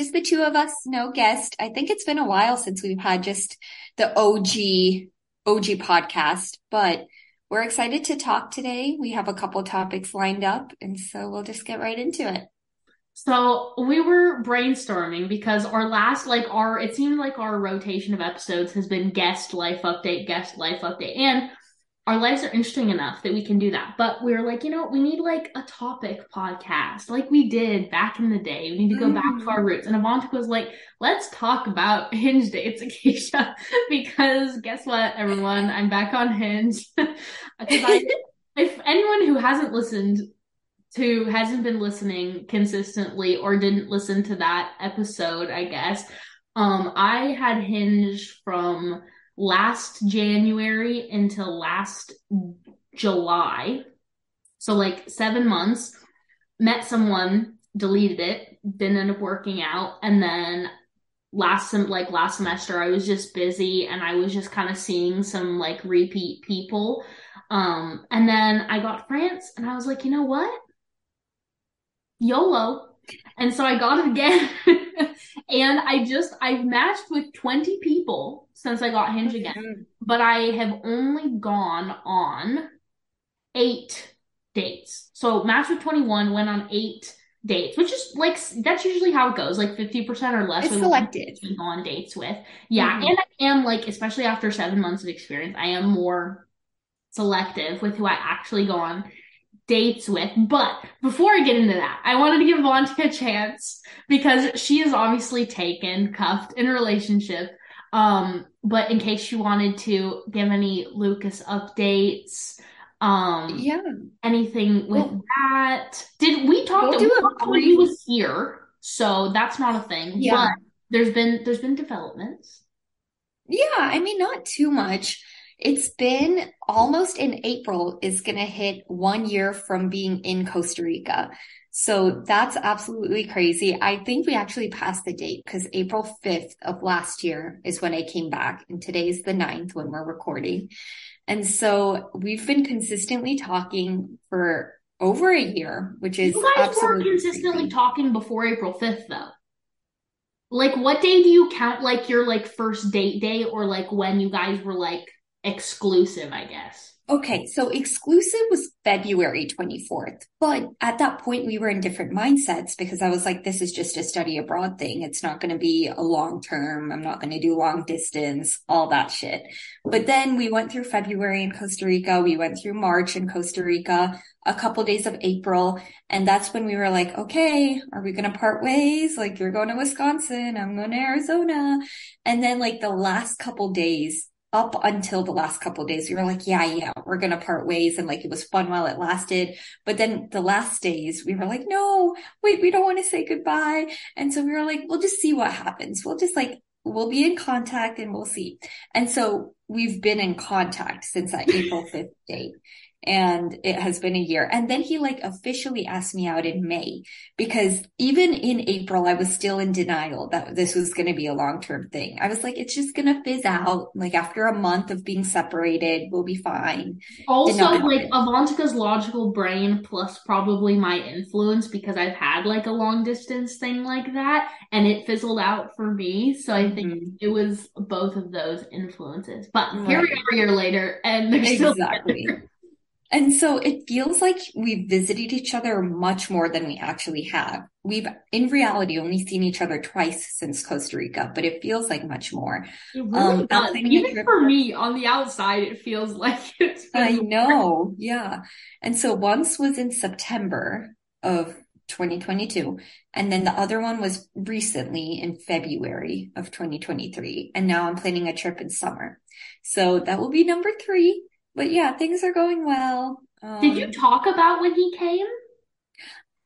just the two of us, no guest. I think it's been a while since we've had just the OG, OG podcast, but we're excited to talk today. We have a couple topics lined up, and so we'll just get right into it. So we were brainstorming because our last, like our, it seemed like our rotation of episodes has been guest life update, guest life update. And our lives are interesting enough that we can do that. But we are like, you know, we need like a topic podcast, like we did back in the day. We need to go mm-hmm. back to our roots. And Avantika was like, let's talk about Hinge dates, Acacia, because guess what, everyone, I'm back on Hinge. I, if anyone who hasn't listened to hasn't been listening consistently or didn't listen to that episode, I guess, um, I had Hinge from last January until last July. So like seven months, met someone, deleted it, didn't end up working out. And then last sem- like last semester I was just busy and I was just kind of seeing some like repeat people. Um, and then I got France and I was like, you know what? YOLO. And so I got it again. and I just, I've matched with 20 people since I got Hinge again, but I have only gone on eight dates. So matched with 21, went on eight dates, which is like, that's usually how it goes, like 50% or less. It's selected. Go on dates with. Yeah. Mm-hmm. And I am like, especially after seven months of experience, I am more selective with who I actually go on dates with. But before I get into that, I wanted to give Avantika a chance because she is obviously taken, cuffed in a relationship. Um, but in case she wanted to give any Lucas updates, um, yeah, anything with well, that. Did we talk we'll when he was here? So that's not a thing. Yeah. But there's been there's been developments. Yeah, I mean not too much. It's been almost in April is going to hit one year from being in Costa Rica. So that's absolutely crazy. I think we actually passed the date because April 5th of last year is when I came back and today's the 9th when we're recording. And so we've been consistently talking for over a year, which is you guys were consistently crazy. talking before April 5th though. Like what day do you count like your like first date day or like when you guys were like exclusive, I guess. Okay, so exclusive was February 24th, but at that point we were in different mindsets because I was like, this is just a study abroad thing. It's not going to be a long term. I'm not going to do long distance, all that shit. But then we went through February in Costa Rica. We went through March in Costa Rica, a couple days of April. And that's when we were like, okay, are we going to part ways? Like you're going to Wisconsin. I'm going to Arizona. And then like the last couple days, up until the last couple days, we were like, yeah, yeah, we're going to part ways. And like, it was fun while it lasted. But then the last days we were like, no, wait, we don't want to say goodbye. And so we were like, we'll just see what happens. We'll just like, we'll be in contact and we'll see. And so we've been in contact since that April 5th date and it has been a year. And then he like officially asked me out in May because even in April, I was still in denial that this was going to be a long term thing. I was like, it's just going to fizz out. Like after a month of being separated, we'll be fine. Also, like Avantika's logical brain plus probably my influence because I've had like a long distance thing like that and it fizzled out for me. So I think mm-hmm. it was both of those influences. But right. here we are a year later and they're exactly. still and so it feels like we've visited each other much more than we actually have. We've, in reality, only seen each other twice since Costa Rica, but it feels like much more. It really um, does. Even for me, on the outside, it feels like it's. I know, yeah. And so once was in September of 2022, and then the other one was recently in February of 2023, and now I'm planning a trip in summer. So that will be number three but yeah, things are going well. Um, Did you um, talk about when he came?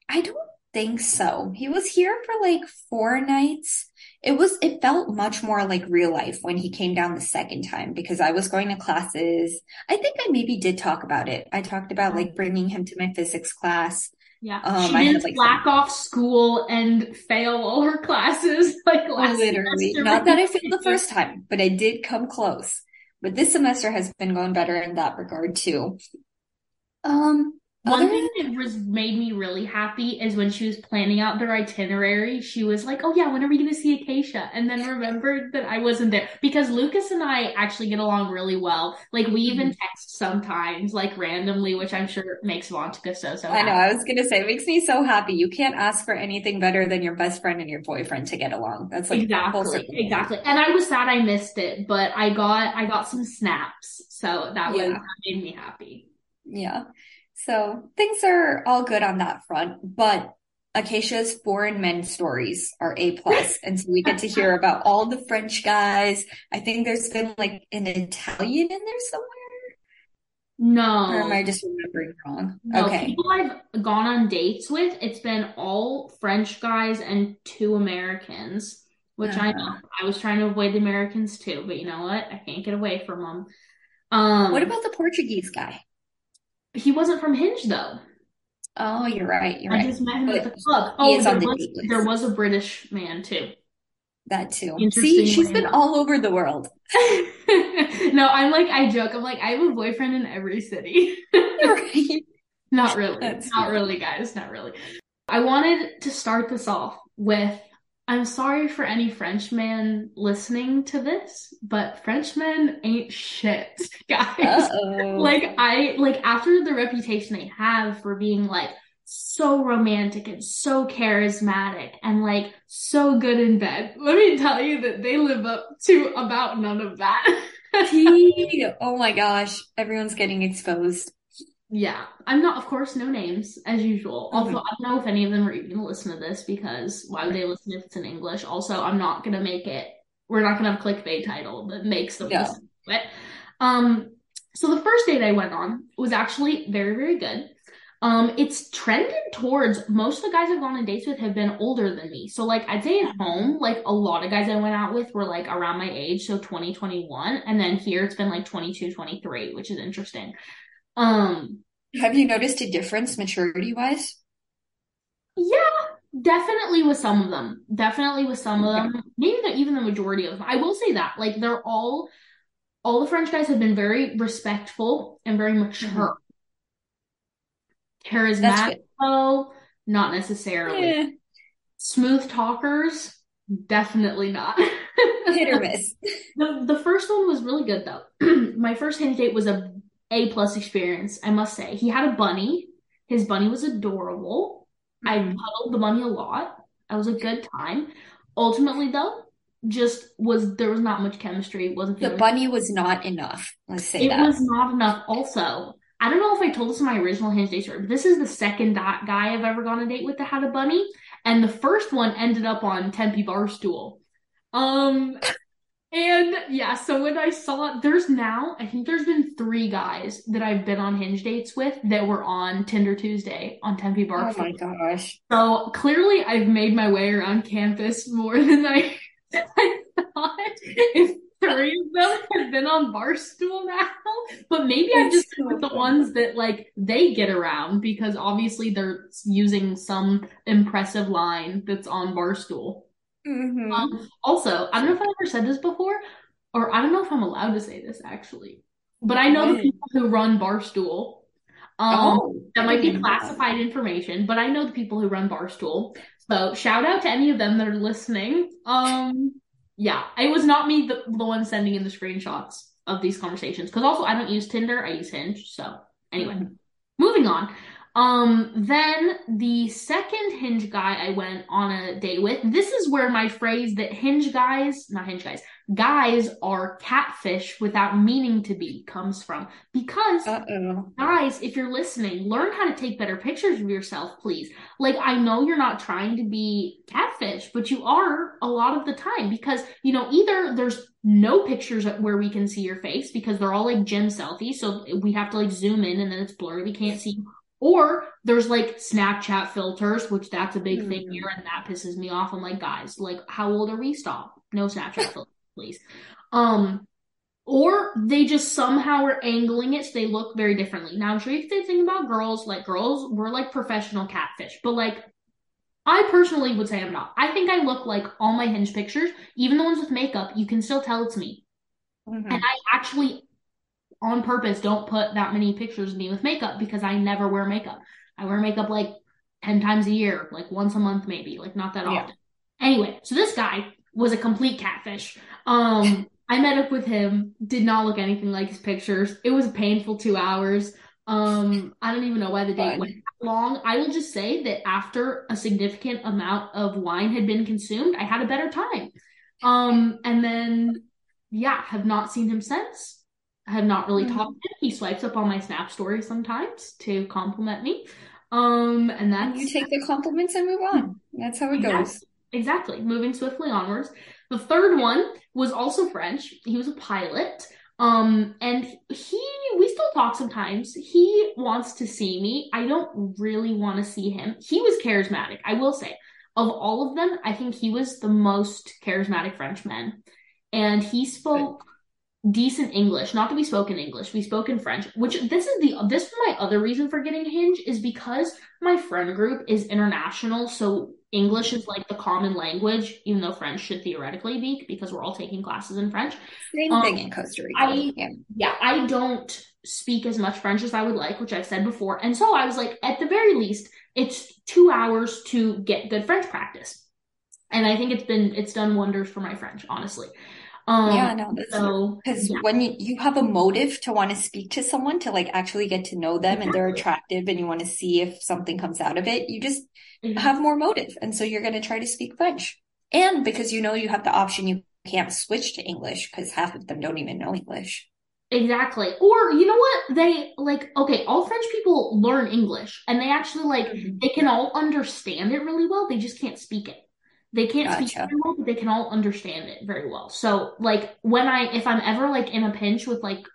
I don't think so. He was here for like four nights. It was, it felt much more like real life when he came down the second time because I was going to classes. I think I maybe did talk about it. I talked about like bringing him to my physics class. Yeah, um, she didn't like, slack off school and fail all her classes like last Literally, semester. not that I failed the first time, but I did come close. But this semester has been going better in that regard too. Um, One thing that was made me really happy is when she was planning out their itinerary, she was like, "Oh yeah, when are we going to see Acacia?" And then remembered that I wasn't there because Lucas and I actually get along really well. Like we even mm-hmm. text sometimes, like randomly, which I'm sure makes Vontika so so. I know. I was going to say, it makes me so happy. You can't ask for anything better than your best friend and your boyfriend to get along. That's like exactly, exactly. And I was sad I missed it, but I got I got some snaps, so that yeah. was that made me happy. Yeah. So things are all good on that front, but Acacia's foreign men stories are A plus. and so we get to hear about all the French guys. I think there's been like an Italian in there somewhere. No. Or am I just remembering wrong? No, okay. People I've gone on dates with, it's been all French guys and two Americans, which uh-huh. I know. I was trying to avoid the Americans too, but you know what? I can't get away from them. Um, what about the Portuguese guy? He wasn't from Hinge though. Oh, you're right. You're I right. just met him but at the club. Oh, there the was, there was a British man too. That too. See, she's been all over the world. no, I'm like, I joke. I'm like, I have a boyfriend in every city. right. Not really. That's not really, guys. Not really. I wanted to start this off with I'm sorry for any Frenchman listening to this, but Frenchmen ain't shit, guys. Like I like after the reputation they have for being like so romantic and so charismatic and like so good in bed. Let me tell you that they live up to about none of that. oh my gosh, everyone's getting exposed. Yeah, I'm not, of course, no names as usual. Mm-hmm. Although I don't know if any of them are even gonna listen to this because why would they listen if it's in English? Also, I'm not gonna make it. We're not gonna have clickbait title that makes them yeah. listen to it. Um, so the first date I went on was actually very, very good. Um, it's trended towards most of the guys I've gone on dates with have been older than me. So like I'd say at home, like a lot of guys I went out with were like around my age, so 2021. and then here it's been like 22, 23, which is interesting. Um, have you noticed a difference maturity wise? Yeah, definitely with some of them. Definitely with some of them. Maybe not even the majority of them. I will say that. Like they're all all the French guys have been very respectful and very mature. Mm-hmm. Charismatic though, not necessarily. Yeah. Smooth talkers, definitely not. Hit or miss. the the first one was really good though. My first Hinge date was a a plus experience, I must say. He had a bunny. His bunny was adorable. Mm-hmm. I cuddled the bunny a lot. That was a good time. Ultimately, though, just was there was not much chemistry. wasn't the bunny was not enough. Let's say it that. was not enough. Also, I don't know if I told this in my original Hinge date story, but this is the second guy I've ever gone on a date with that had a bunny, and the first one ended up on Tempe Barstool. Um, and yeah, so when I saw there's now, I think there's been three guys that I've been on hinge dates with that were on Tinder Tuesday on Tempe Bar. Oh my gosh. So clearly I've made my way around campus more than I, I thought. If three of them have been on Barstool now, but maybe I'm just so with the ones that like they get around because obviously they're using some impressive line that's on Barstool. Mm-hmm. Um, also, I don't know if I've ever said this before, or I don't know if I'm allowed to say this actually, but I know the people who run Barstool. Um, oh, that might be classified information, but I know the people who run Barstool. So shout out to any of them that are listening. Um, yeah, it was not me the, the one sending in the screenshots of these conversations because also I don't use Tinder, I use Hinge. So anyway, mm-hmm. moving on. Um, then the second Hinge guy I went on a date with, this is where my phrase that Hinge guys, not Hinge guys, guys are catfish without meaning to be comes from. Because Uh-oh. guys, if you're listening, learn how to take better pictures of yourself, please. Like, I know you're not trying to be catfish, but you are a lot of the time because, you know, either there's no pictures where we can see your face because they're all like gym selfies. So we have to like zoom in and then it's blurry. We can't see or there's like Snapchat filters, which that's a big mm-hmm. thing here, and that pisses me off. I'm like, guys, like, how old are we? Stop. No Snapchat filters, please. Um, or they just somehow are angling it so they look very differently. Now I'm sure you can say about girls, like girls, we're like professional catfish, but like I personally would say I'm not. I think I look like all my hinge pictures, even the ones with makeup, you can still tell it's me. Mm-hmm. And I actually on purpose don't put that many pictures of me with makeup because I never wear makeup. I wear makeup like 10 times a year, like once a month maybe, like not that often. Anyway, so this guy was a complete catfish. Um I met up with him, did not look anything like his pictures. It was a painful 2 hours. Um I don't even know why the date went long. I will just say that after a significant amount of wine had been consumed, I had a better time. Um and then yeah, have not seen him since. I have not really mm-hmm. talked to him. He swipes up on my Snap story sometimes to compliment me. Um, and that's you take the compliments and move on. That's how it exactly, goes. Exactly. Moving swiftly onwards. The third one was also French. He was a pilot. Um, and he, we still talk sometimes. He wants to see me. I don't really want to see him. He was charismatic, I will say. Of all of them, I think he was the most charismatic Frenchman. And he spoke decent English. Not that we spoke in English, we spoke in French. Which this is the this is my other reason for getting Hinge is because my friend group is international, so English is like the common language, even though French should theoretically be because we're all taking classes in French. Same um, thing in Costa Rica. I, yeah. yeah, I don't speak as much French as I would like, which I've said before. And so I was like, at the very least, it's two hours to get good French practice. And I think it's been it's done wonders for my French, honestly. Um, yeah, no, so because yeah. when you, you have a motive to want to speak to someone to like actually get to know them exactly. and they're attractive and you want to see if something comes out of it, you just mm-hmm. have more motive. And so you're going to try to speak French. And because you know you have the option, you can't switch to English because half of them don't even know English. Exactly. Or you know what? They like okay, all French people learn English and they actually like mm-hmm. they can all understand it really well. They just can't speak it. They can't gotcha. speak very well, but they can all understand it very well. So like when I if I'm ever like in a pinch with like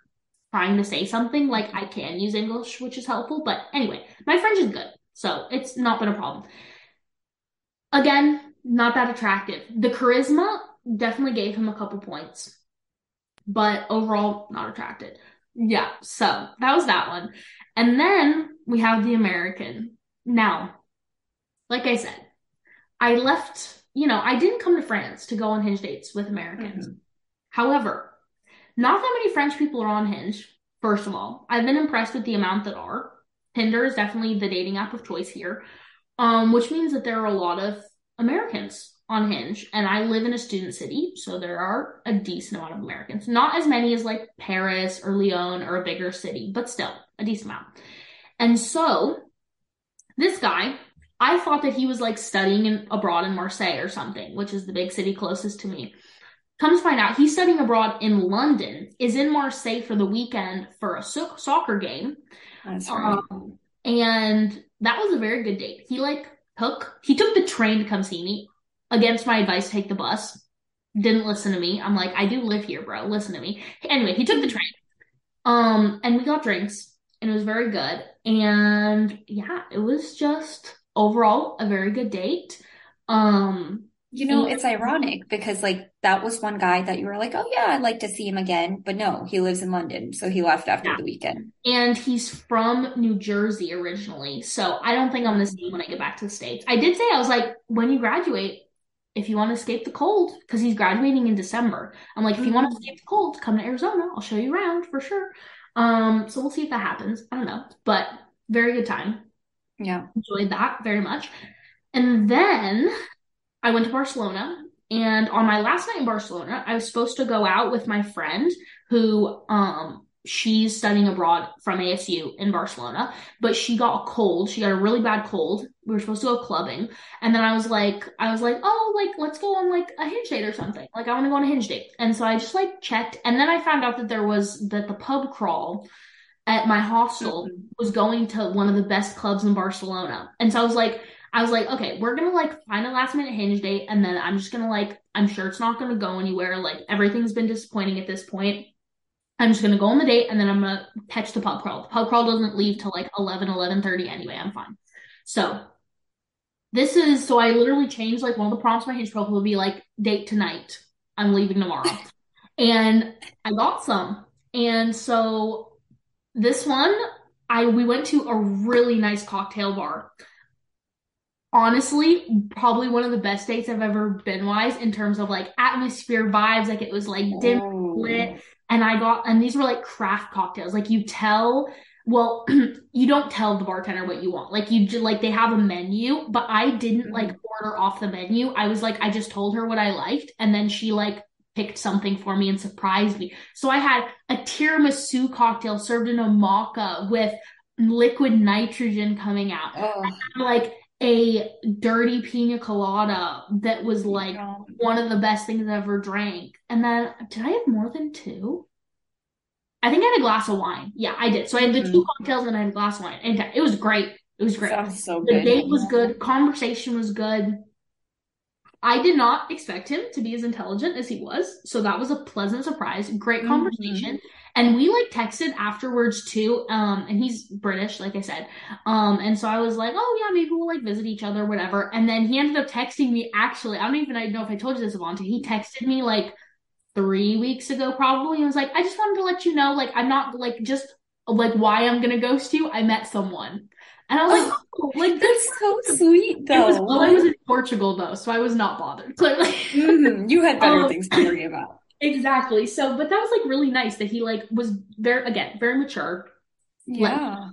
trying to say something, like I can use English, which is helpful. But anyway, my French is good. So it's not been a problem. Again, not that attractive. The charisma definitely gave him a couple points. But overall, not attracted. Yeah, so that was that one. And then we have the American. Now, like I said, I left you know, I didn't come to France to go on Hinge dates with Americans. Mm-hmm. However, not that many French people are on Hinge, first of all. I've been impressed with the amount that are. Tinder is definitely the dating app of choice here, um, which means that there are a lot of Americans on Hinge. And I live in a student city, so there are a decent amount of Americans. Not as many as like Paris or Lyon or a bigger city, but still a decent amount. And so this guy I thought that he was like studying in, abroad in Marseille or something, which is the big city closest to me. Comes find out he's studying abroad in London, is in Marseille for the weekend for a so- soccer game. That's right. Um, and that was a very good date. He like took he took the train to come see me against my advice take the bus. Didn't listen to me. I'm like, I do live here, bro. Listen to me. Anyway, he took the train. Um, and we got drinks and it was very good. And yeah, it was just overall a very good date. Um, you know, it's ironic because like that was one guy that you were like, oh yeah, I'd like to see him again, but no, he lives in London, so he left after yeah. the weekend. And he's from New Jersey originally, so I don't think I'm gonna see him when I get back to the states. I did say I was like, when you graduate, if you want to escape the cold, because he's graduating in December, I'm like, if you want to mm-hmm. escape the cold, come to Arizona. I'll show you around for sure. Um, so we'll see if that happens. I don't know, but very good time. Yeah. Enjoyed that very much. And then I went to Barcelona. And on my last night in Barcelona, I was supposed to go out with my friend who um she's studying abroad from ASU in Barcelona, but she got a cold. She got a really bad cold. We were supposed to go clubbing. And then I was like, I was like, oh, like, let's go on like a hinge date or something. Like, I want to go on a hinge date. And so I just like checked. And then I found out that there was that the pub crawl at my hostel mm-hmm. was going to one of the best clubs in Barcelona. And so I was like, I was like, okay, we're gonna like find a last minute hinge date, and then I'm just gonna like, I'm sure it's not gonna go anywhere. Like everything's been disappointing at this point. I'm just gonna go on the date, and then I'm gonna catch the pub crawl. The pub crawl doesn't leave till like 11, 11:30 anyway. I'm fine. So this is so I literally changed like one of the prompts my hinge profile would be like date tonight. I'm leaving tomorrow, and I got some, and so this one, I we went to a really nice cocktail bar. honestly probably one of the best dates I've ever been wise in terms of like atmosphere vibes. Like it was like dim Oh. lit, and I got and these were like craft cocktails. Like you tell. Well, you don't tell the bartender what you want. Like you just like they have a menu, but I didn't like mm-hmm. order off the menu. I was like I just told her what I liked and then she like picked something for me and surprised me. So I had a tiramisu cocktail served in a maca with liquid nitrogen coming out. Oh, Like a dirty pina colada that was like one of the best things I ever drank. And then did I have more than two? I think I had a glass of wine. Yeah, I did. So I had the two mm-hmm. cocktails and I had a glass of wine. And it was great. It was great. Sounds so The good. date was good. Conversation was good. I did not expect him to be as intelligent as he was. So that was a pleasant surprise. Great Mhm. conversation. And we like texted afterwards too. Um, and he's British, like I said. Um, and so I was like, oh yeah, maybe we'll like visit each other, whatever. And then he ended up texting me actually. I don't even know if I told you this, Avante. He texted me like three weeks ago, probably. And was like, I just wanted to let you know, like, I'm not like just like why I'm gonna ghost you. I met someone. And I was like, oh, like That's so sweet, it was, though. well, I was in Portugal though, so I was not bothered. Clearly. Mhm. You had better Um, things to worry about. Exactly. So, but that was like really nice that he like was very, again, very mature. Yeah.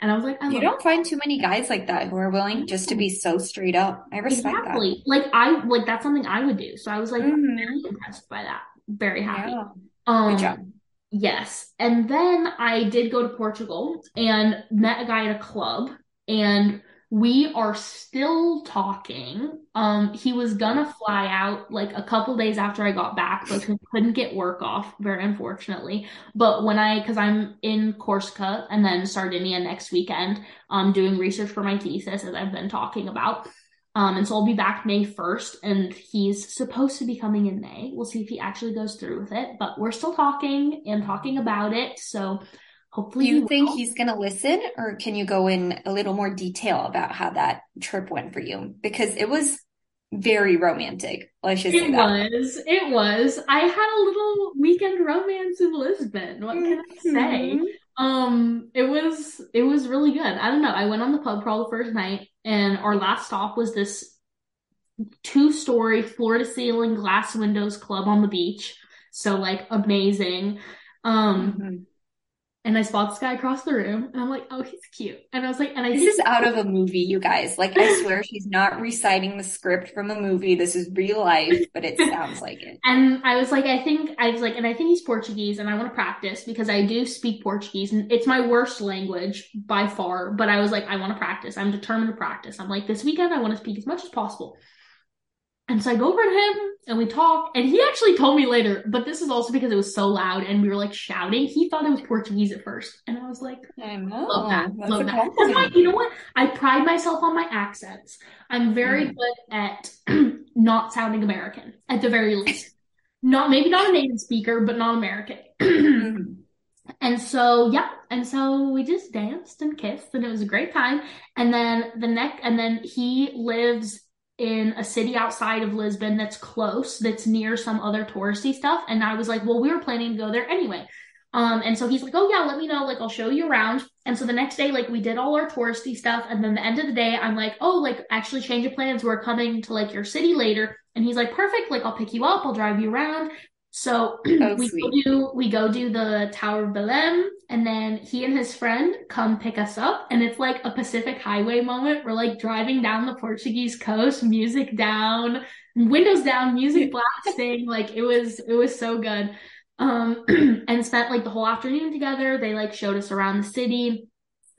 And I was like, I You don't find too many guys like that who are willing just to be so straight up. I respect that. Like I like that's something I would do. So I was like Mhm. very impressed by that. Very happy. Yeah. Um Good job. Yes. And then I did go to Portugal and met a guy at a club and we are still talking. Um he was gonna fly out like a couple days after I got back, but couldn't get work off, very unfortunately. But when I because I'm in Corsica and then Sardinia next weekend, um doing research for my thesis as I've been talking about. Um, and so I'll be back May 1st, and he's supposed to be coming in May. We'll see if he actually goes through with it, but we're still talking and talking about it. So Do hopefully he you think will. he's going to listen, or can you go in a little more detail about how that trip went for you? Because it was very romantic. Let's just say It was, it was. I had a little weekend romance in Lisbon. What can I say? Um, it was it was really good. I don't know. I went on the pub crawl the first night, and our last stop was this two-story floor-to-ceiling glass windows club on the beach. So like amazing. Um, Mhm. And I spot this guy across the room, and I'm like, oh, he's cute. And I was like, and I This is out of a movie, you guys. Like, I swear she's not reciting the script from a movie. This is real life, but it sounds like it. And I was like, I think I was like, and I think he's Portuguese, and I want to practice because I do speak Portuguese, and it's my worst language by far. But I was like, I want to practice. I'm determined to practice. I'm like, this weekend I want to speak as much as possible. And so I go over to him and we talk, and he actually told me later, but this is also because it was so loud and we were like shouting. He thought it was Portuguese at first, and I was like, I know. love that, That's love that. That's why, you know what? I pride myself on my accents. I'm very Mm. good at not sounding American, at the very least. Not maybe not a native speaker, but not American. Mhm. And so, yeah, and so we just danced and kissed, and it was a great time. And then the neck, and then he lives in a city outside of Lisbon that's close, that's near some other touristy stuff. And I was like, well, we were planning to go there anyway. Um, and so he's like, oh yeah, let me know, like I'll show you around. And so the next day, like we did all our touristy stuff, and then the end of the day, I'm like, oh, like actually change of plans. We're coming to like your city later. And he's like, perfect, like I'll pick you up, I'll drive you around. So Oh, we go do we go do the Tower of Belém, and then he and his friend come pick us up, and it's like a Pacific Highway moment. We're like driving down the Portuguese coast, music down, windows down, music blasting. Like it was it was so good. Um, and spent like the whole afternoon together. They like showed us around the city.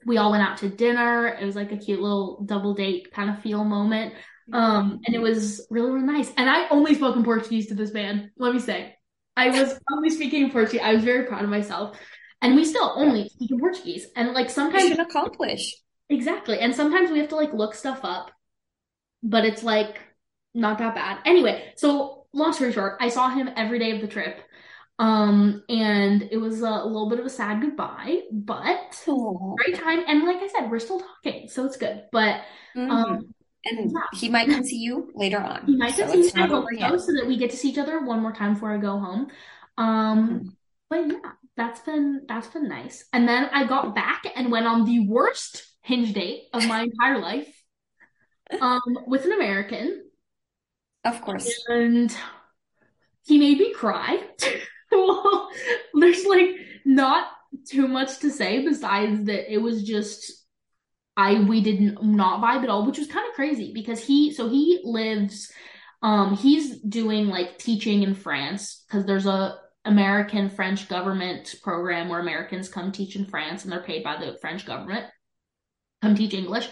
We all went out to dinner. It was like a cute little double date kind of feel moment. Um, and it was really, really nice. And I only spoke in Portuguese to this man, let me say. I was only speaking in Portuguese. I was very proud of myself. And we still only speak in Portuguese. And like sometimes Mission accomplished. Exactly. And sometimes we have to like look stuff up, but it's like not that bad. Anyway, so long story short, I saw him every day of the trip. Um, and it was a, little bit of a sad goodbye, but Oh. great time. And like I said, we're still talking, so it's good. But Mhm. um, And yeah. he might come see you later on. he might So get see. I not over so, yet. so that we get to see each other one more time before I go home. Um, but yeah, that's been that's been nice. And then I got back and went on the worst hinge date of my entire life. um, with an American. Of course. And he made me cry. well, there's like not too much to say besides that it was just I we did not vibe at all, which was kind of crazy because he so he lives um he's doing like teaching in France because there's a American French government program where Americans come teach in France and they're paid by the French government come teach English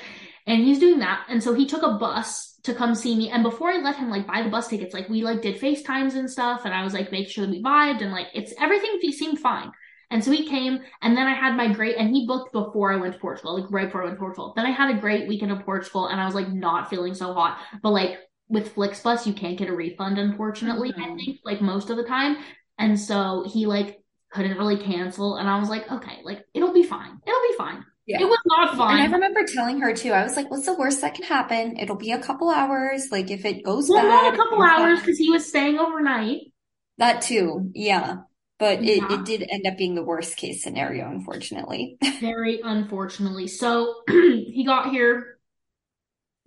and he's doing that and so he took a bus to come see me and before I let him like buy the bus tickets like we like did FaceTimes and stuff and I was like make sure that we vibed and like it's everything seemed fine and so he came, and then I had my great, and he booked before I went to Portugal, like right before I went to Portugal. Then I had a great weekend in Portugal, and I was like not feeling so hot. But like with FlixBus, you can't get a refund, unfortunately, mm-hmm. I think, like most of the time. And so he like couldn't really cancel. And I was like, okay, like it'll be fine. It'll be fine. Yeah. It was not fine. And I remember telling her too, I was like, what's the worst that can happen? It'll be a couple hours. Like if it goes well, bad. not a couple hours because he was staying overnight. That too. Yeah. But it, yeah. it did end up being the worst case scenario, unfortunately. Very unfortunately. So he got here,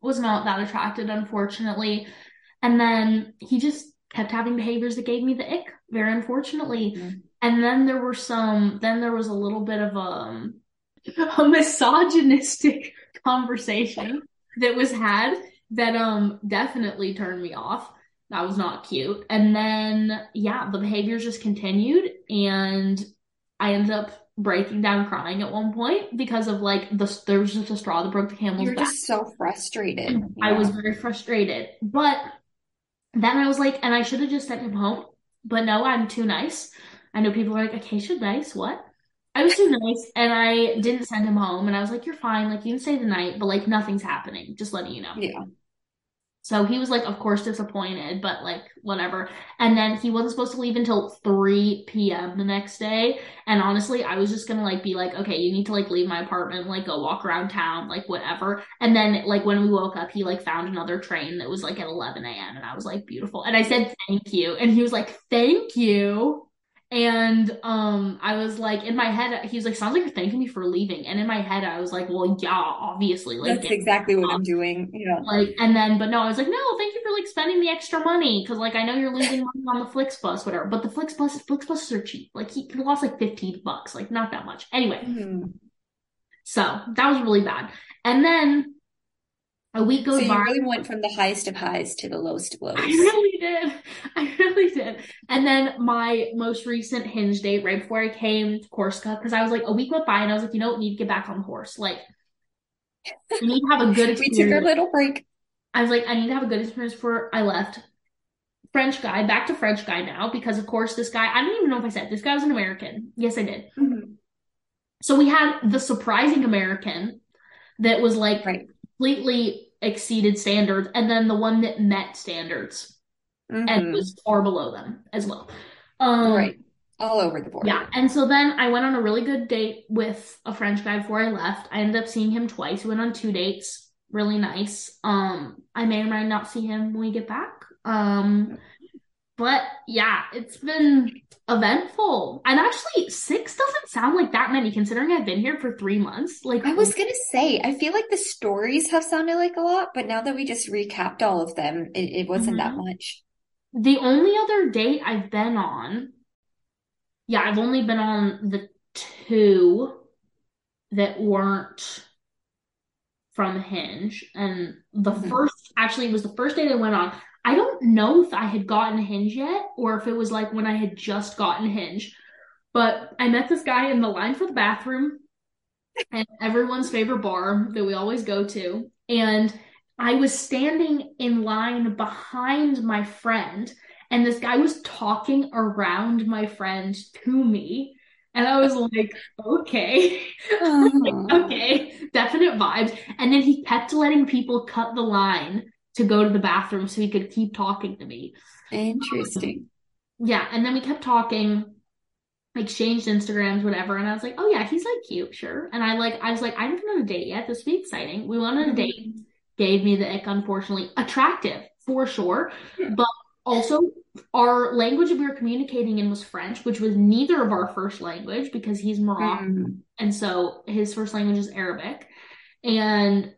was not that attracted, unfortunately. And then he just kept having behaviors that gave me the ick, very unfortunately. Mm-hmm. And then there were some, then there was a little bit of a, um, a misogynistic conversation that was had that um definitely turned me off. That was not cute. And then, yeah, the behaviors just continued. And I ended up breaking down crying at one point because of like the there was just a straw that broke the camel's You're back. just so frustrated. Yeah. I was very frustrated. But then I was like, and I should have just sent him home. But no, I'm too nice. I know people are like, Acacia nice, what? I was too nice and I didn't send him home and I was like, You're fine, like you can stay the night, but like nothing's happening. Just letting you know. Yeah. So he was like, of course, disappointed, but like, whatever. And then he wasn't supposed to leave until 3 p.m. the next day. And honestly, I was just gonna like be like, okay, you need to like leave my apartment, like go walk around town, like whatever. And then like when we woke up, he like found another train that was like at 11 a.m. And I was like, beautiful. And I said, thank you. And he was like, thank you. And um, I was like, in my head, he was like, "Sounds like you're thanking me for leaving." And in my head, I was like, "Well, yeah, obviously, like that's exactly what I'm doing." Yeah. Like, and then, but no, I was like, "No, thank you for like spending the extra money because like I know you're losing money on the FlixBus, whatever." But the FlixBus, FlixBuses are cheap. Like he, he lost like 15 bucks, like not that much. Anyway, mm-hmm. so that was really bad. And then a week goes so you by. really went from the highest of highs to the lowest of lows. I really did. I really did. And then my most recent hinge date, right before I came to Corsica, because I was like, a week went by and I was like, you know, you need to get back on the horse. Like, I need to have a good experience. we took a little break. I was like, I need to have a good experience before I left. French guy, back to French guy now, because of course this guy, I don't even know if I said this guy was an American. Yes, I did. Mm-hmm. So we had the surprising American that was like right completely exceeded standards, and then the one that met standards mm-hmm. and was far below them as well. Um, right. All over the board. Yeah. And so then I went on a really good date with a French guy before I left. I ended up seeing him twice. We went on two dates. Really nice. Um, I may or may not see him when we get back. Um, but yeah, it's been eventful. And actually, six doesn't sound like that many considering I've been here for three months. Like I was gonna say, I feel like the stories have sounded like a lot, but now that we just recapped all of them, it, it wasn't mm-hmm. that much. The only other date I've been on, yeah, I've only been on the two that weren't from Hinge. And the mm-hmm. first actually was the first date I went on. I don't know if I had gotten Hinge yet or if it was like when I had just gotten Hinge. But I met this guy in the line for the bathroom and everyone's favorite bar that we always go to. And I was standing in line behind my friend, and this guy was talking around my friend to me. And I was like, okay, like, okay, definite vibes. And then he kept letting people cut the line to go to the bathroom so he could keep talking to me. Interesting. Um, yeah, and then we kept talking, exchanged Instagrams, whatever, and I was like, oh yeah, he's like cute, sure. And I like, I was like, I haven't been on a date yet. This would be exciting. We went on a mm-hmm. date. Gave me the ick, unfortunately. Attractive for sure, but also our language we were communicating in was French, which was neither of our first language because he's Moroccan, mm. and so his first language is Arabic. And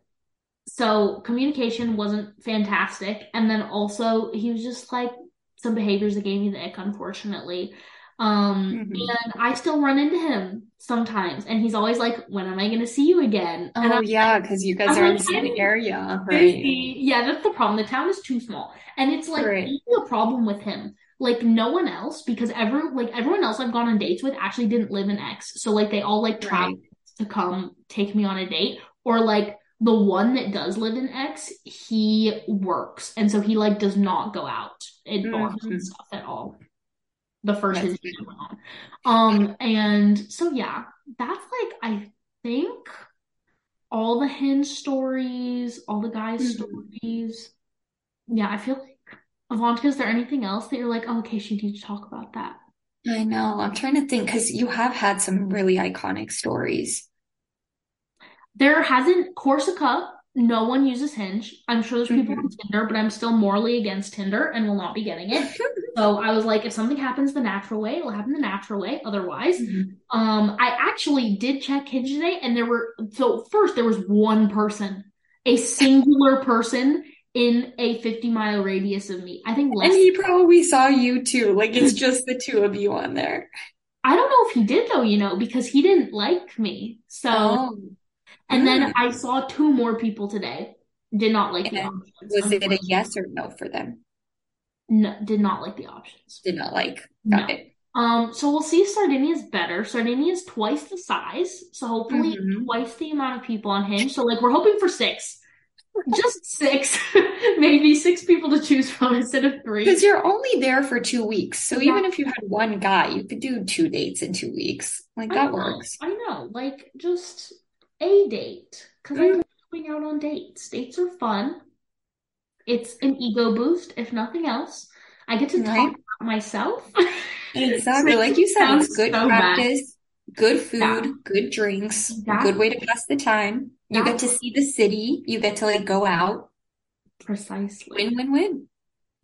so communication wasn't fantastic. And then also he was just like some behaviors that gave me the ick, unfortunately. Um, Mhm. and I still run into him sometimes, and he's always like, "When am I going to see you again?" And Oh I'm yeah, because you guys I'm are in the same area, right? Yeah, that's the problem. The town is too small, and it's like Right. a problem with him. Like no one else, because ever like everyone else I've gone on dates with actually didn't live in X, so like they all like travel Right. to come take me on a date, or like the one that does live in X, he works, and so he like does not go out in bars Mhm. and stuff at all. The first That's his date went on. Um, and so yeah, that's like I think all the hinge stories, all the guys' Mhm. stories. Yeah, I feel like Avantika, is there anything else that you're like, oh, okay, she needs to talk about that? I know. I'm trying to think because you have had some really iconic stories. There hasn't Corsica, no one uses Hinge. I'm sure there's people on Mhm. Tinder, but I'm still morally against Tinder and will not be getting it. So I was like, if something happens the natural way, it'll happen the natural way. Otherwise, Mhm. um, I actually did check Hinge today, and there were so first there was one person, a singular person in a 50 mile radius of me. I think less And he probably saw you too. Like it's just the two of you on there. I don't know if he did though, you know, because he didn't like me. So, Oh, and then mm. I saw two more people today. Did not like the options. was it a yes or no for them? no, did not like the options. Did not like. No. It. Um, so we'll see if Sardinia's better. Sardinia is twice the size, so hopefully Mhm. twice the amount of people on Hinge. So like we're hoping for six. Just six, maybe six people to choose from instead of three. Because you're only there for two weeks. So Yeah. even if you had one guy, you could do two dates in two weeks. Like that know, works. I know, like just a date. Because I Mm. like going out on dates. Dates are fun. It's an ego boost, if nothing else. I get to talk about myself. Exactly. Like you said, it's good so bad. practice, good Yeah, food, good drinks, exactly. good way to pass the time. You get to see the city. You get to like go out. precisely. Win, win, win.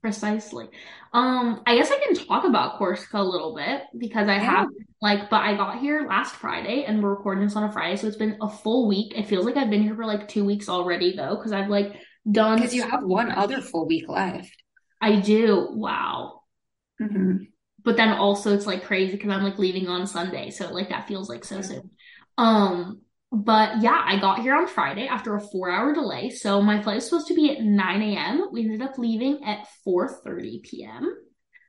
Precisely. Um, I guess I can talk about Corsica a little bit because I Yeah. have like, but I got here last Friday and we're recording this on a Friday, so it's been a full week. It feels like I've been here for like two weeks already though, because I've like done Because you have one much. other full week left. I do. Wow. hmm But then also it's like crazy because I'm like leaving on Sunday, so like that feels like so soon. Um, but yeah, I got here on Friday after a four hour delay. So my flight was supposed to be at 9 a.m. We ended up leaving at 4:30 p.m.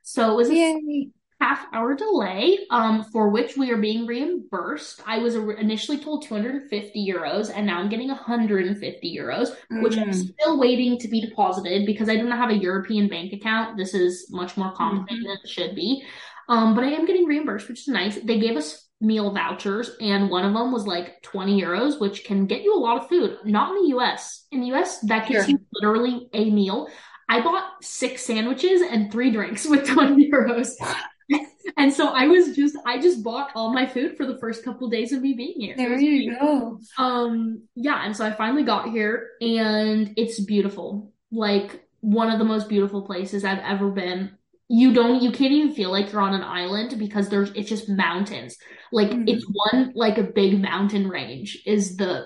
So it was a half hour delay, um, for which we are being reimbursed. I was initially told 250 euros, and now I'm getting 150 euros, which I'm Mm. still waiting to be deposited because I do not have a European bank account. This is much more complicated Mhm. than it should be. Um, but I am getting reimbursed, which is nice. They gave us meal vouchers, and one of them was like 20 euros, which can get you a lot of food. Not in the US. In the US, that gets Sure. you literally a meal. I bought six sandwiches and three drinks with 20 euros. And so I was just, I just bought all my food for the first couple days of me being here. There you go. um, yeah, and so I finally got here and it's beautiful. Like one of the most beautiful places I've ever been. You don't, you can't even feel like you're on an island because there's, it's just mountains. Like Mhm. it's one, like a big mountain range is the,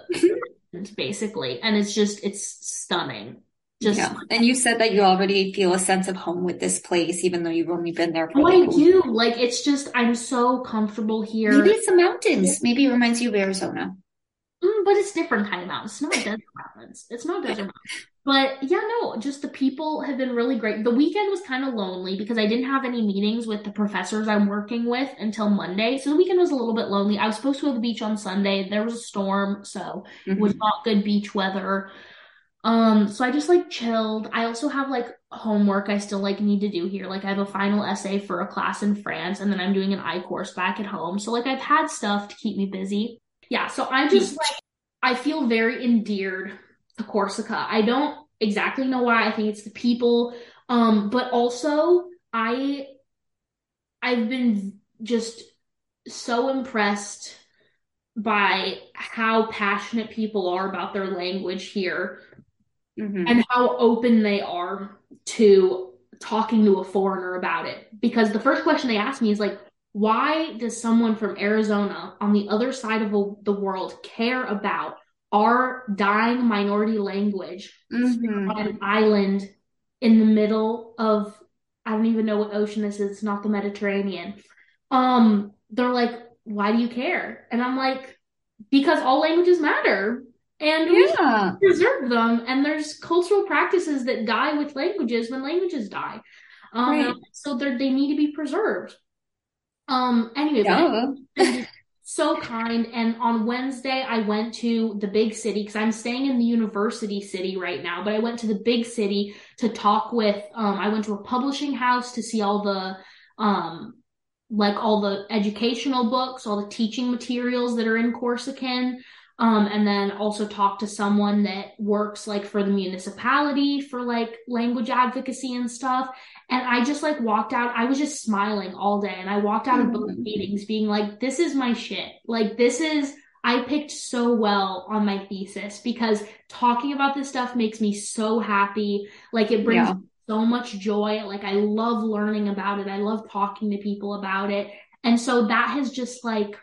basically. And it's just, it's stunning. Just, Yeah. And you said that you already feel a sense of home with this place, even though you've only been there for oh, like I do. Like it's just, I'm so comfortable here. Maybe it's the mountains. Maybe it reminds you of Arizona. But it's different kind of mountains. It's not desert mountains. It's not desert mountains. But yeah, no, just the people have been really great. The weekend was kind of lonely because I didn't have any meetings with the professors I'm working with until Monday. So the weekend was a little bit lonely. I was supposed to go to the beach on Sunday. There was a storm, so it was Mhm. not good beach weather. Um, so I just like chilled. I also have like homework I still like need to do here. Like I have a final essay for a class in France and then I'm doing an I course back at home. So like I've had stuff to keep me busy. Yeah, so I'm just like I feel very endeared to Corsica. I don't exactly know why. I think it's the people. Um, but also I I've been just so impressed by how passionate people are about their language here Mhm. and how open they are to talking to a foreigner about it. Because the first question they ask me is like, why does someone from Arizona on the other side of the world care about our dying minority language Mhm. on an island in the middle of I don't even know what ocean this is. It's not the Mediterranean. Um, they're like, why do you care? And I'm like, because all languages matter and we should preserve them. And there's cultural practices that die with languages when languages die. Um, right. so they need to be preserved. Um, Anyway, Yeah. so kind. And on Wednesday, I went to the big city because I'm staying in the university city right now, but I went to the big city to talk with, um, I went to a publishing house to see all the, um, like all the educational books, all the teaching materials that are in Corsican. Um, and then also talk to someone that works like for the municipality for like language advocacy and stuff. And I just like walked out. I was just smiling all day. And I walked out of both Mhm. meetings being like, this is my shit. Like, this is, I picked so well on my thesis because talking about this stuff makes me so happy. Like, it brings Yeah. so much joy. Like, I love learning about it. I love talking to people about it. And so that has just like,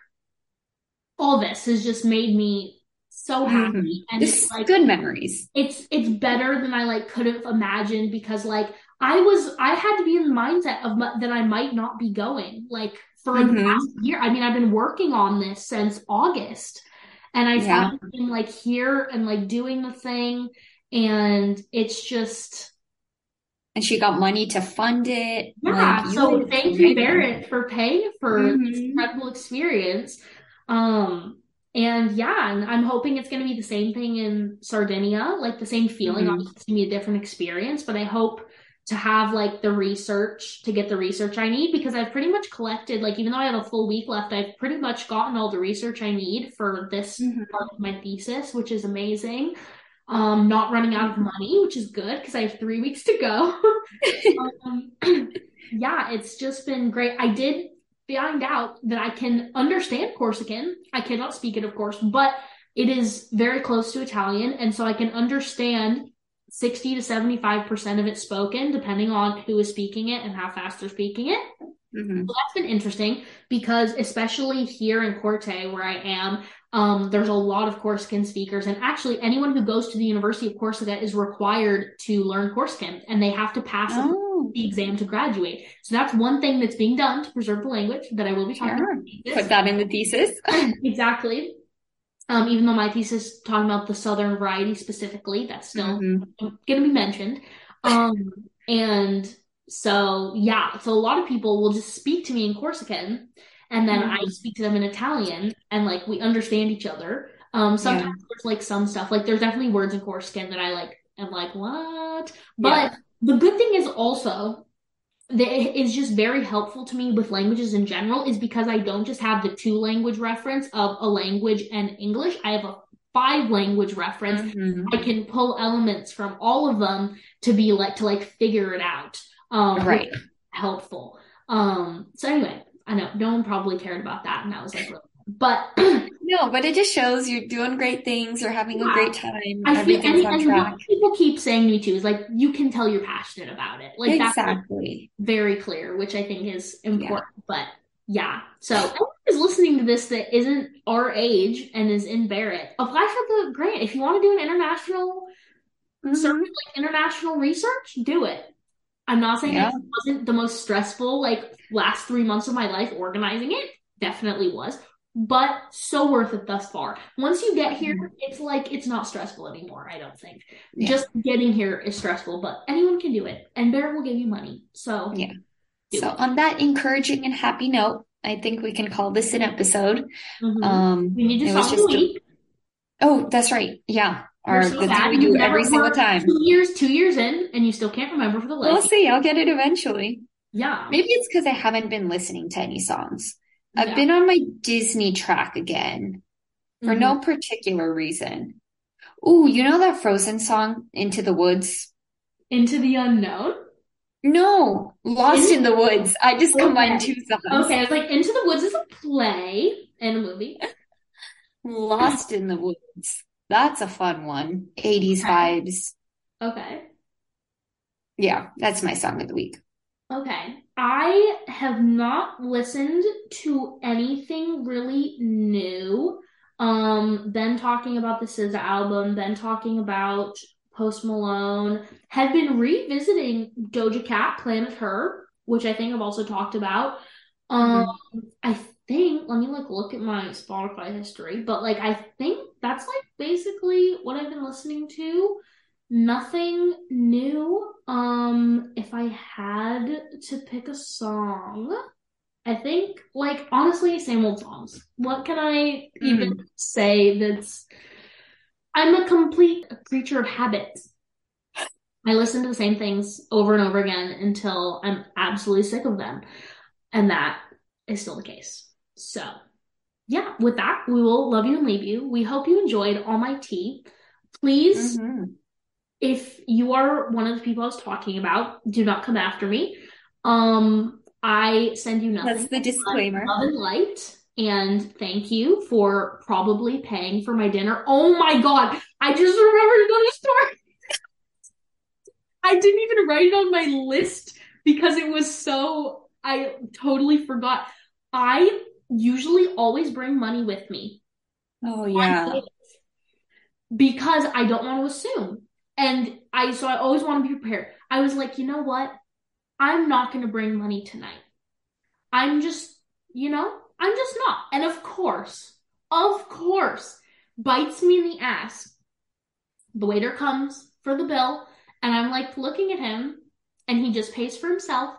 all this has just made me so Mhm. happy. And This it's like, good memories. it's it's better than I like could have imagined because like I was I had to be in the mindset of that I might not be going like for the Mhm. past year. I mean, I've been working on this since August, and I Yeah. been like here and like doing the thing, and it's just And she got money to fund it. yeah. Like So thank you. Barrett, for paying for this Mhm. incredible experience. Um, and yeah, and I'm hoping it's going to be the same thing in Sardinia, like the same feeling. Mhm. Obviously, it's going to be a different experience, but I hope to have like the research to get the research I need because I've pretty much collected, like, even though I have a full week left, I've pretty much gotten all the research I need for this Mhm. part of my thesis, which is amazing. Um, not running out of money, which is good because I have three weeks to go. Um, yeah, it's just been great. I did find out that I can understand Corsican. I cannot speak it, of course, but it is very close to Italian, and so I can understand 60 to 75% of it spoken, depending on who is speaking it and how fast they're speaking it. Mhm. So that's been interesting because especially here in Corte where I am, um, there's a lot of Corsican speakers, and actually anyone who goes to the University of Corsica is required to learn Corsican, and they have to pass Oh, the exam to graduate. So that's one thing that's being done to preserve the language that I will be talking sure. about. Put that in the thesis. exactly. Um, even though my thesis is talking about the Southern variety specifically, that's still Mhm. going to be mentioned. Um, and so, yeah, so a lot of people will just speak to me in Corsican, and then I Mhm. speak to them in Italian, and like we understand each other. Um, sometimes there's like some stuff, like there's definitely words in Corsican that I like, am like, what? But Yeah. the good thing is also that is just very helpful to me with languages in general is because I don't just have the two language reference of a language and English. I have a five language reference Mhm. I can pull elements from all of them to be like to like figure it out. Um, Right. helpful. Um, so anyway, I know no one probably cared about that, and that was like, really, but No, but it just shows you're doing great things. You're having a great time. I feel and, and people keep saying to me too is like you can tell you're passionate about it. Like that's Exactly. very clear, which I think is important. But yeah, so anyone who's listening to this that isn't our age and is in Barrett, apply for the grant if you want to do an international Mhm. like international research, do it. I'm not saying Yeah. it wasn't the most stressful, like last three months of my life organizing it. Definitely was, but so worth it thus far. Once you get here, it's like it's not stressful anymore. I don't think. Yeah. Just getting here is stressful, but anyone can do it, and Barrett will give you money. So Yeah. So it. on that encouraging and happy note, I think we can call this an episode. Mhm. Um, we need to it was song of just the a- week. oh, that's right. Yeah. We're so the thing bad. we You do every single time. two years, two years in, and you still can't remember for the life. We'll see. I'll get it eventually. Yeah. Maybe it's because I haven't been listening to any songs. I've Yeah. been on my Disney track again for Mhm. no particular reason. Ooh, you know that Frozen song, Into the Woods? Into the unknown. No, Lost in the Woods. I just combined two songs. Okay, I was like, Into the Woods is a play and a movie. Lost in the Woods. That's a fun one. 80s Okay. vibes. Okay. Yeah, that's my song of the week. Okay. I have not listened to anything really new. Um, been talking about the SZA album, been talking about Post Malone, have been revisiting Doja Cat, Planet Her, which I think I've also talked about. Um, mm-hmm. I think let me like look at my Spotify history, but like I think that's like basically what I've been listening to. Nothing new. Um, if I had to pick a song, I think like honestly, same old songs. What can I even mm. say that's I'm a complete creature of habit. I listen to the same things over and over again until I'm absolutely sick of them. And that is still the case. So, yeah, with that, we will love you and leave you. We hope you enjoyed all my tea. Please, mm-hmm. if you are one of the people I was talking about, do not come after me. Um, I send you nothing. That's the disclaimer. Love and light. And thank you for probably paying for my dinner. Oh my god, I just remembered another story. I didn't even write it on my list because it was so I totally forgot. I usually always bring money with me. Oh yeah. Because I don't want to assume. And I so I always want to be prepared. I was like, you know what? I'm not going to bring money tonight. I'm just, you know, I'm just not. And of course, of course, bites me in the ass. The waiter comes for the bill, and I'm like looking at him, and he just pays for himself.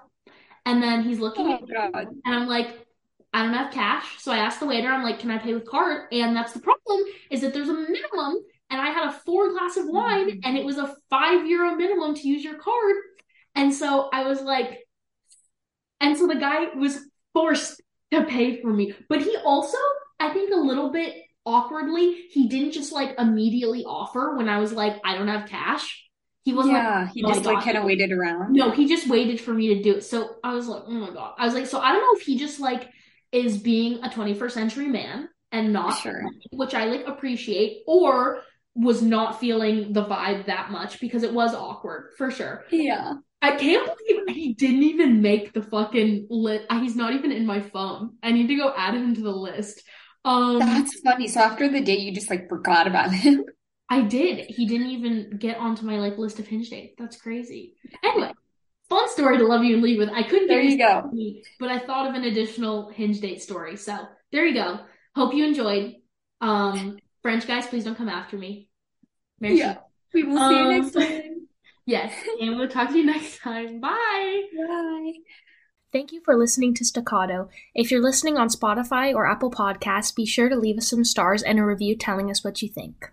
And then he's looking oh, at me, God. and I'm like, I don't have cash. So I asked the waiter, I'm like, can I pay with card? And that's the problem is that there's a minimum. And I had a four glass of wine mm-hmm. and it was a five euro minimum to use your card. And so I was like, and so the guy was forced to pay for me. But he also, I think a little bit awkwardly, he didn't just like immediately offer when I was like, I don't have cash. He wasn't yeah, like, he just like kind of waited around. No, he just waited for me to do it. So I was like, oh my God. I was like, so I don't know if he just like is being a 21st century man and not sure. which I like appreciate, or was not feeling the vibe that much because it was awkward for sure. Yeah. I can't believe he didn't even make the fucking list. He's not even in my phone. I need to go add him to the list. Um, That's funny. So after the date you just like forgot about him. I did. He didn't even get onto my like list of hinge dates. That's crazy. Anyway, fun story to love you and leave with. I couldn't there you go, me, but I thought of an additional hinge date story. So there you go. Hope you enjoyed. Um, French guys, please don't come after me. Merci. Yeah. We will see um, you next time. Yes, and we'll talk to you next time. Bye. Bye. Thank you for listening to Staccato. If you're listening on Spotify or Apple Podcasts, be sure to leave us some stars and a review telling us what you think.